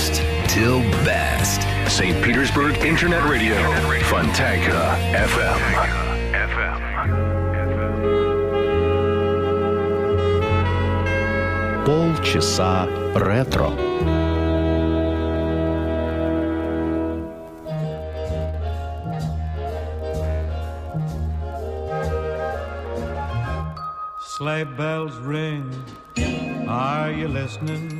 best till best. St. Petersburg Internet Radio, Fontanka FM. Полчаса ретро. Sleigh bells ring. Are you listening?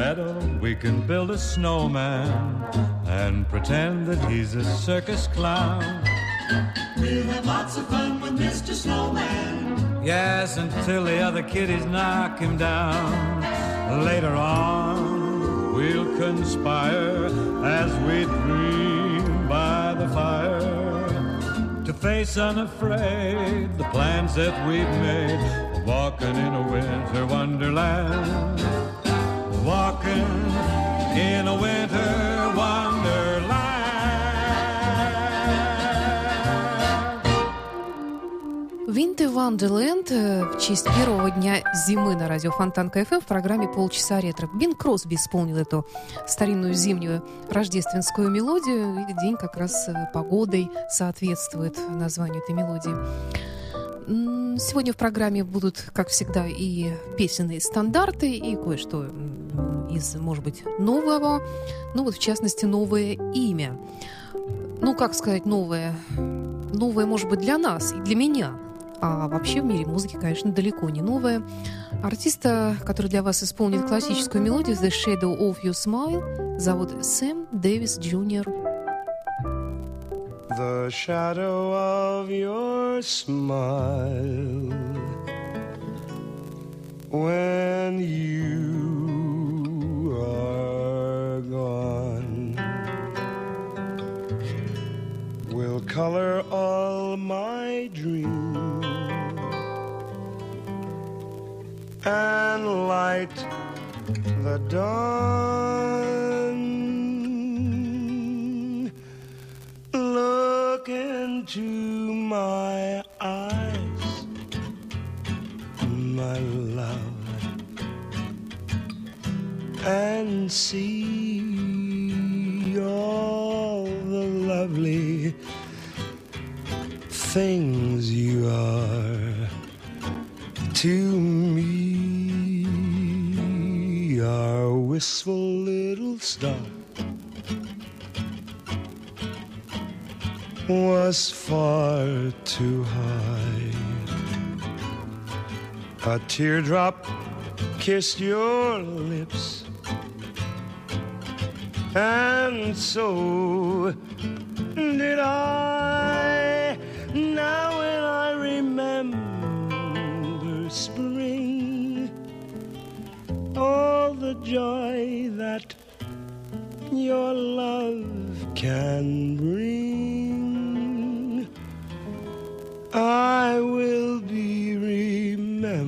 Meadow, we can build a snowman and pretend that he's a circus clown. We'll have lots of fun with Mr. Snowman. Yes, until the other kiddies knock him down. Later on, we'll conspire as we dream by the fire to face unafraid the plans that we've made. Walking in a winter wonderland. Walking in a winter. Винты Вандерленд э, в честь первого дня зимы на радио Фонтанка ФМ в программе «Полчаса ретро». Бин Кросби исполнил эту старинную зимнюю рождественскую мелодию, и день как раз э, погодой соответствует названию этой мелодии. Сегодня в программе будут, как всегда, и песенные стандарты, и кое-что из, может быть, нового. Ну вот, в частности, новое имя. Ну, как сказать, новое? Новое, может быть, для нас и для меня. А вообще в мире музыки, конечно, далеко не новое. Артиста, который для вас исполнит классическую мелодию «The Shadow of Your Smile», зовут Сэм Дэвис Джуниор. The shadow of your smile when you will color all my dreams and light the dawn. Look into my eyes, my love, and see things you are to me. Our wistful little star was far too high. A teardrop kissed your lips, and so did I. Now, when I remember spring, all the joy that your love can bring, I will be remembering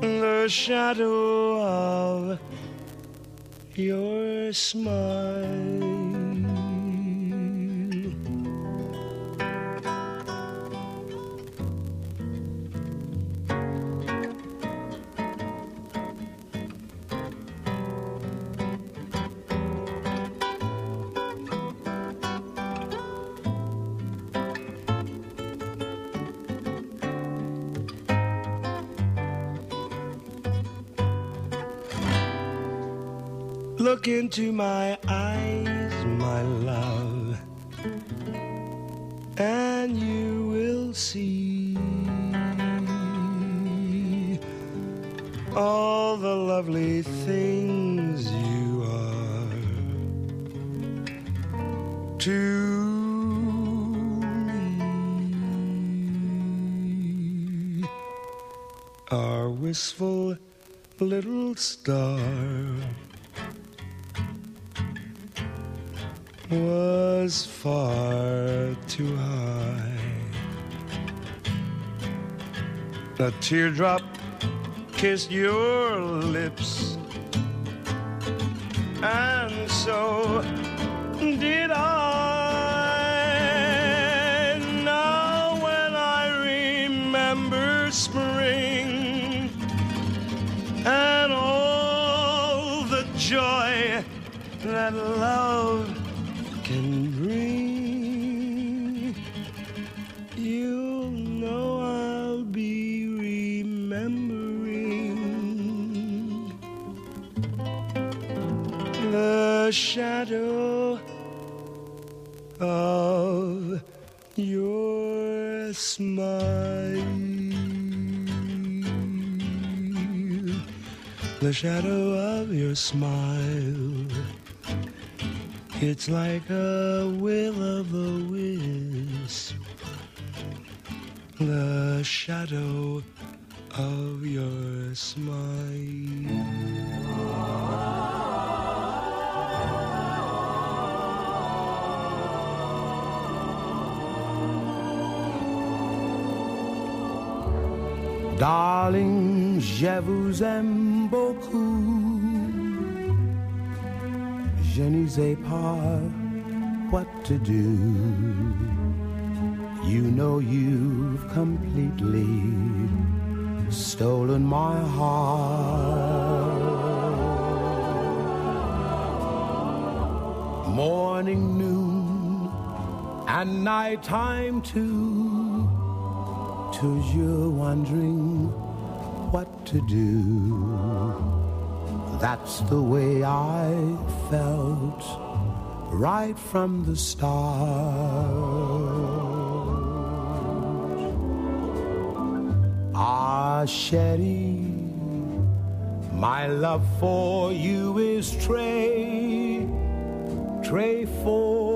the shadow of your smile. Look into my eyes, my love, and you will see all the lovely things you are to me. Our wistful little star was far too high. A teardrop kissed your lips, and so did I. Now, when I remember spring and all the joy that love smile. The shadow of your smile. It's like a will of the wisp, the shadow of your smile. Darling, je vous aime beaucoup. Je ne sais pas what to do. You know you've completely stolen my heart. Morning, noon, and nighttime too. Toujours wondering to do. That's the way I felt right from the start. Ah, chérie, my love for you is très, très fort.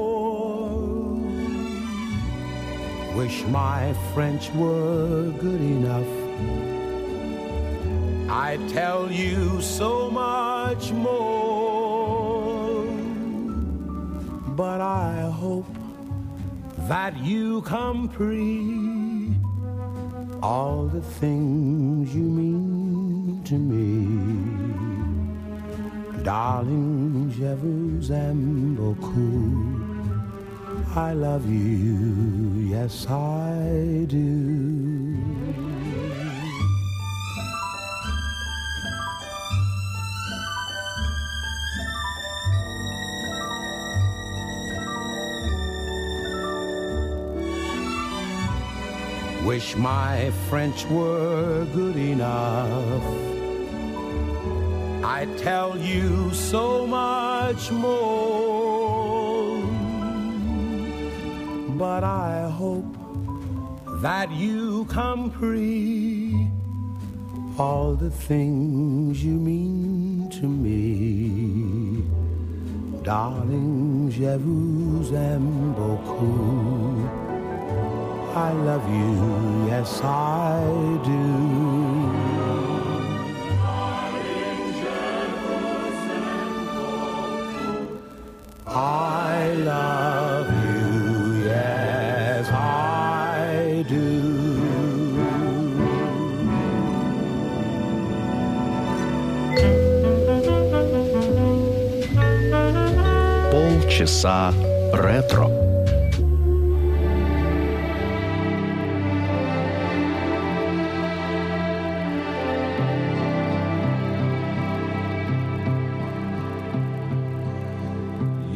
Wish my French were good enough. I tell you so much more. But I hope that you comprehend all the things you mean to me. Darling, je vous aime beaucoup. I love you, yes I do. Wish my French were good enough. I tell you so much more. But I hope that you comprehend all the things you mean to me. Darling, je vous aime beaucoup. I love you, yes I do. I love you, yes I do. Полчаса ретро.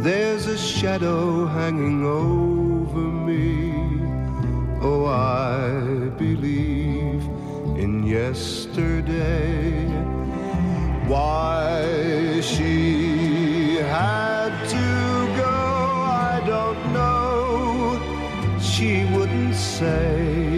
There's a shadow hanging over me. Oh, I believe in yesterday. Why she had to go, I don't know. She wouldn't say.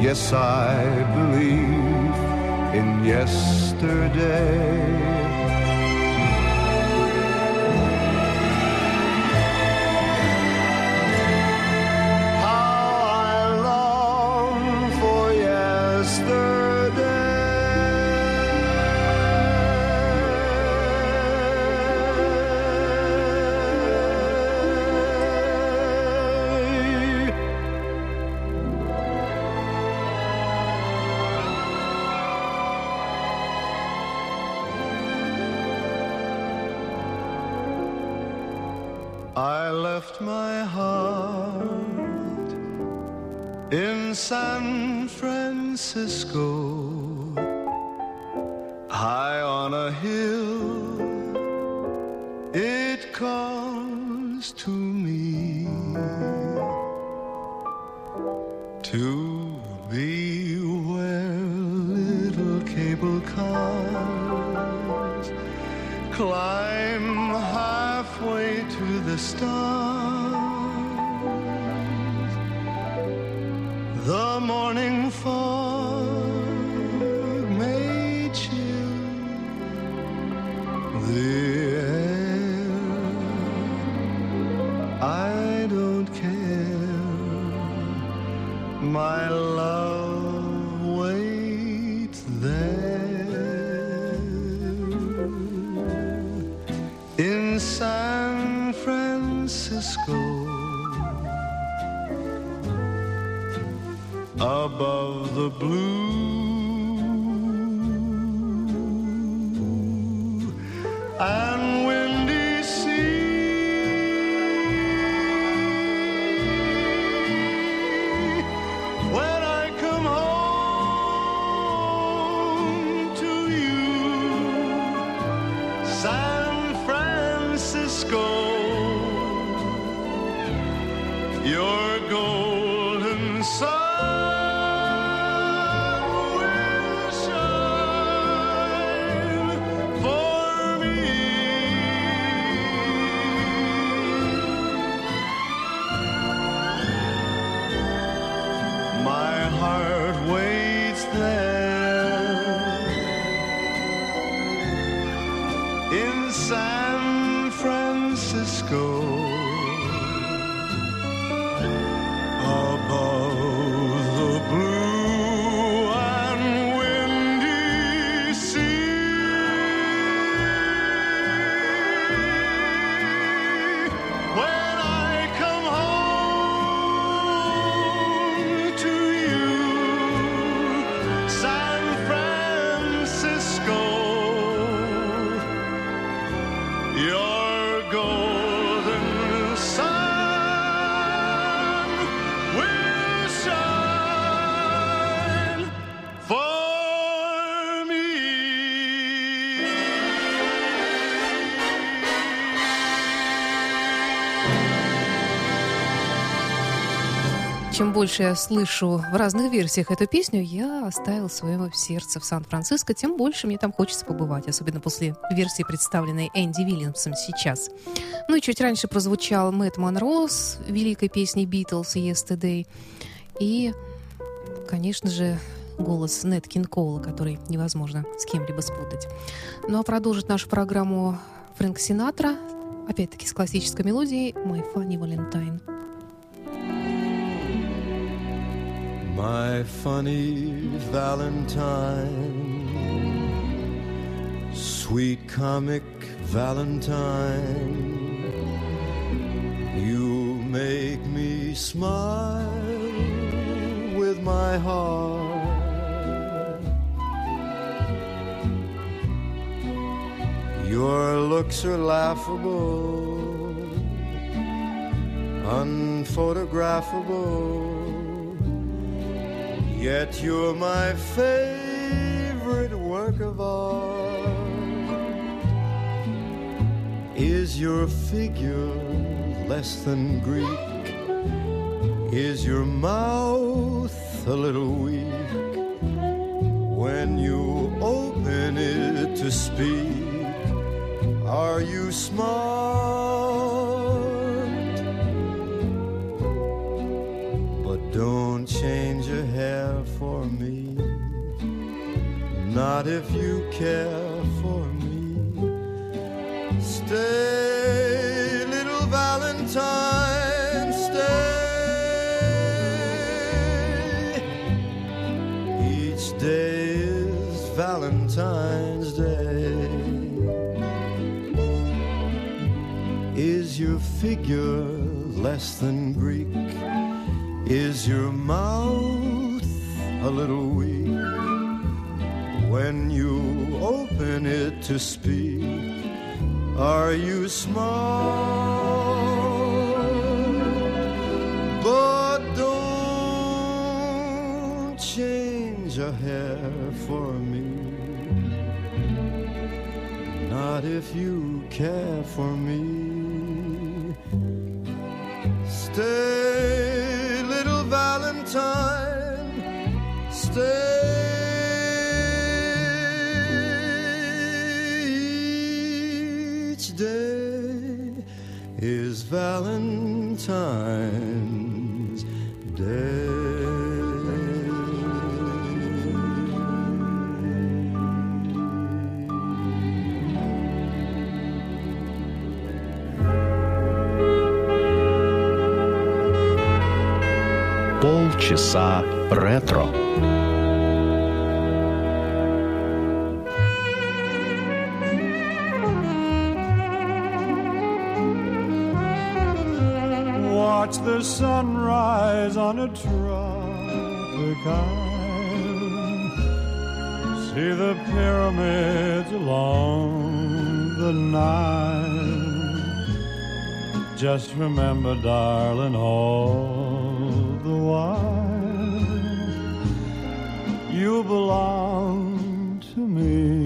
Yes, I believe in yesterday. Be where little cable cars climb halfway to the stars. Чем больше я слышу в разных версиях эту песню, я оставил свое сердце в Сан-Франциско, тем больше мне там хочется побывать, особенно после версии, представленной Энди Вильямсом сейчас. Ну и чуть раньше прозвучал Мэтт Монро великой песней «Битлз» «Yesterday». И, конечно же, голос Нет Кинкола, который невозможно с кем-либо спутать. Ну а продолжит нашу программу Фрэнк Синатра, опять-таки с классической мелодией «My Funny Valentine». My funny Valentine, sweet comic Valentine, you make me smile with my heart. Your looks are laughable, unphotographable Yet you're my favorite work of art. Is your figure less than Greek? Is your mouth a little weak? When you open it to speak, are you smart? Not if you care for me. Stay, little Valentine, stay. Each day is Valentine's Day. Is your figure less than Greek? Is your mouth a little weak when you open it to speak? Are you smart? But don't change a hair for me. Not if you care for me. Stay, little Valentine, stay. Valentine's Day. Полчаса ретро. Sunrise on a tropic island. See the pyramids along the Nile. Just remember, darling, all the while you belong to me.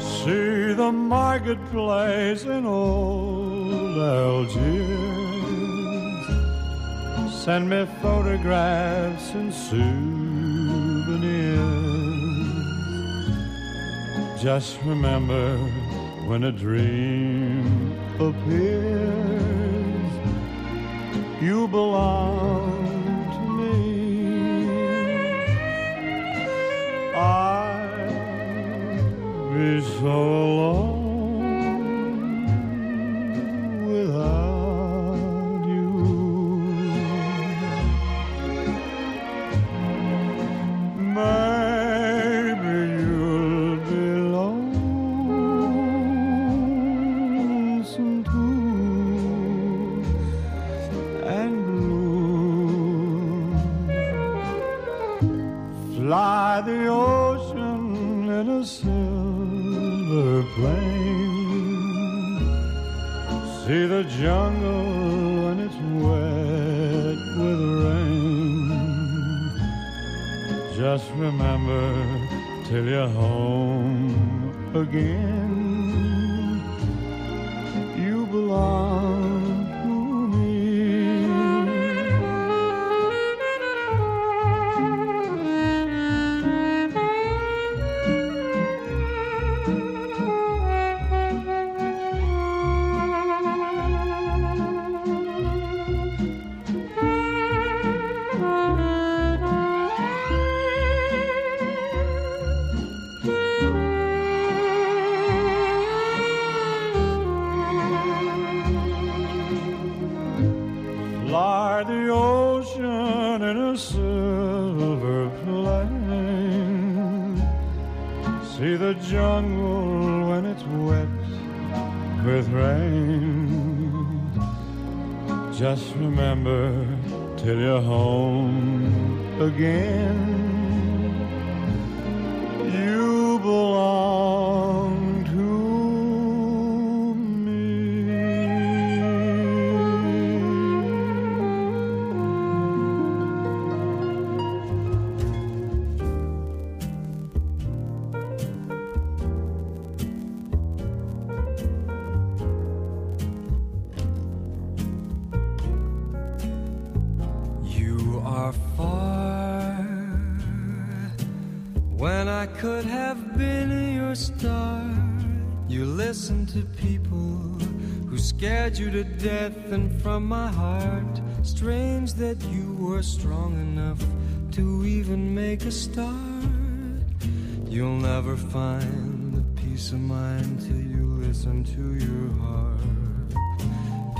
See the marketplace in old Algiers. Send me photographs and souvenirs. Just remember when a dream appears, you belong to me. I'd be so alone plane. See the jungle when it's wet with rain. Just remember till you're home again. You belong silver. See the jungle when it's wet with rain. Just remember till you're home again. Scared you to death, and from my heart, strange that you were strong enough to even make a start. You'll never find the peace of mind till you listen to your heart.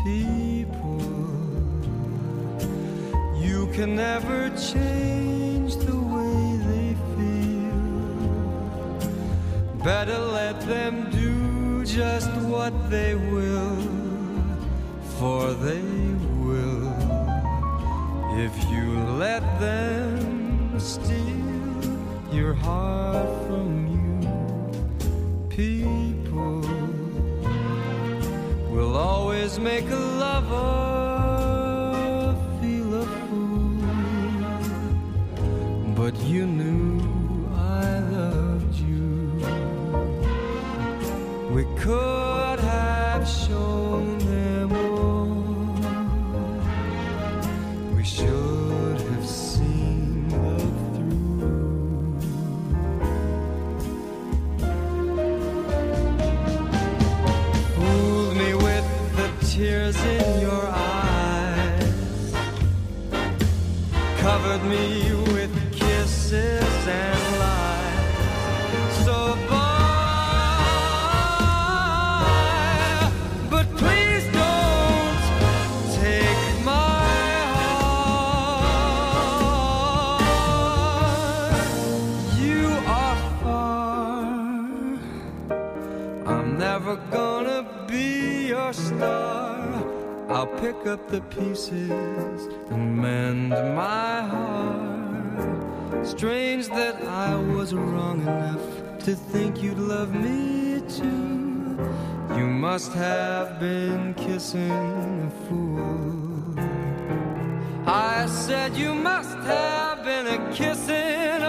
People. You can never change the way they feel. Better let them do just what they will, for they will. If you let them steal your heart from you, people will always make a lover feel a fool. But you knew We could star. I'll pick up the pieces and mend my heart. Strange that I was wrong enough to think you'd love me too. You must have been kissing a fool. I said you must have been a kissing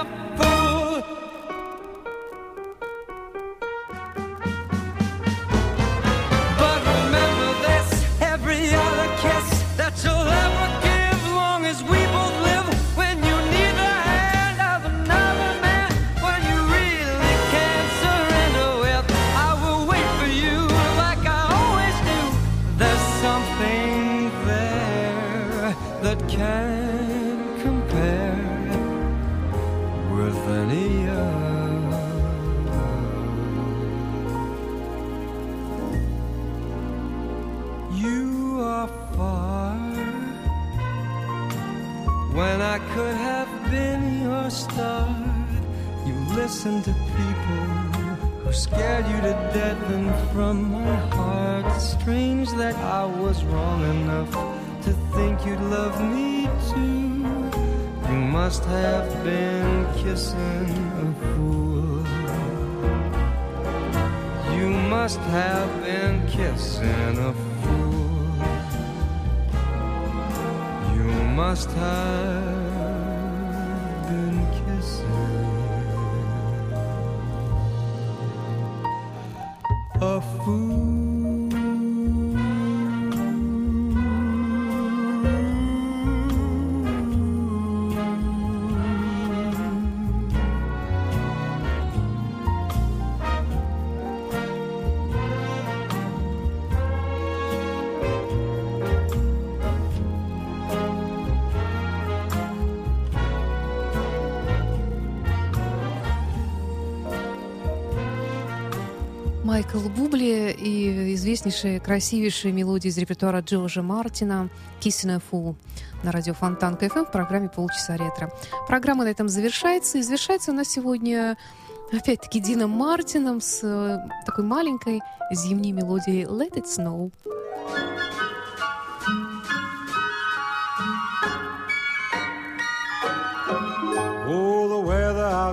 I could have been your star. You listened to people who scared you to death, and from my heart, it's strange that I was wrong enough to think you'd love me too. You must have been kissing a fool. You must have been kissing a fool. You must have Майкл Бубли и известнейшие, красивейшие мелодии из репертуара Джорджа Мартина «Kissing a Fool» на радио Фонтан КФМ в программе «Полчаса ретро». Программа на этом завершается. И завершается у нас сегодня Опять-таки Дина Мартином с э, такой маленькой зимней мелодией Let It Snow.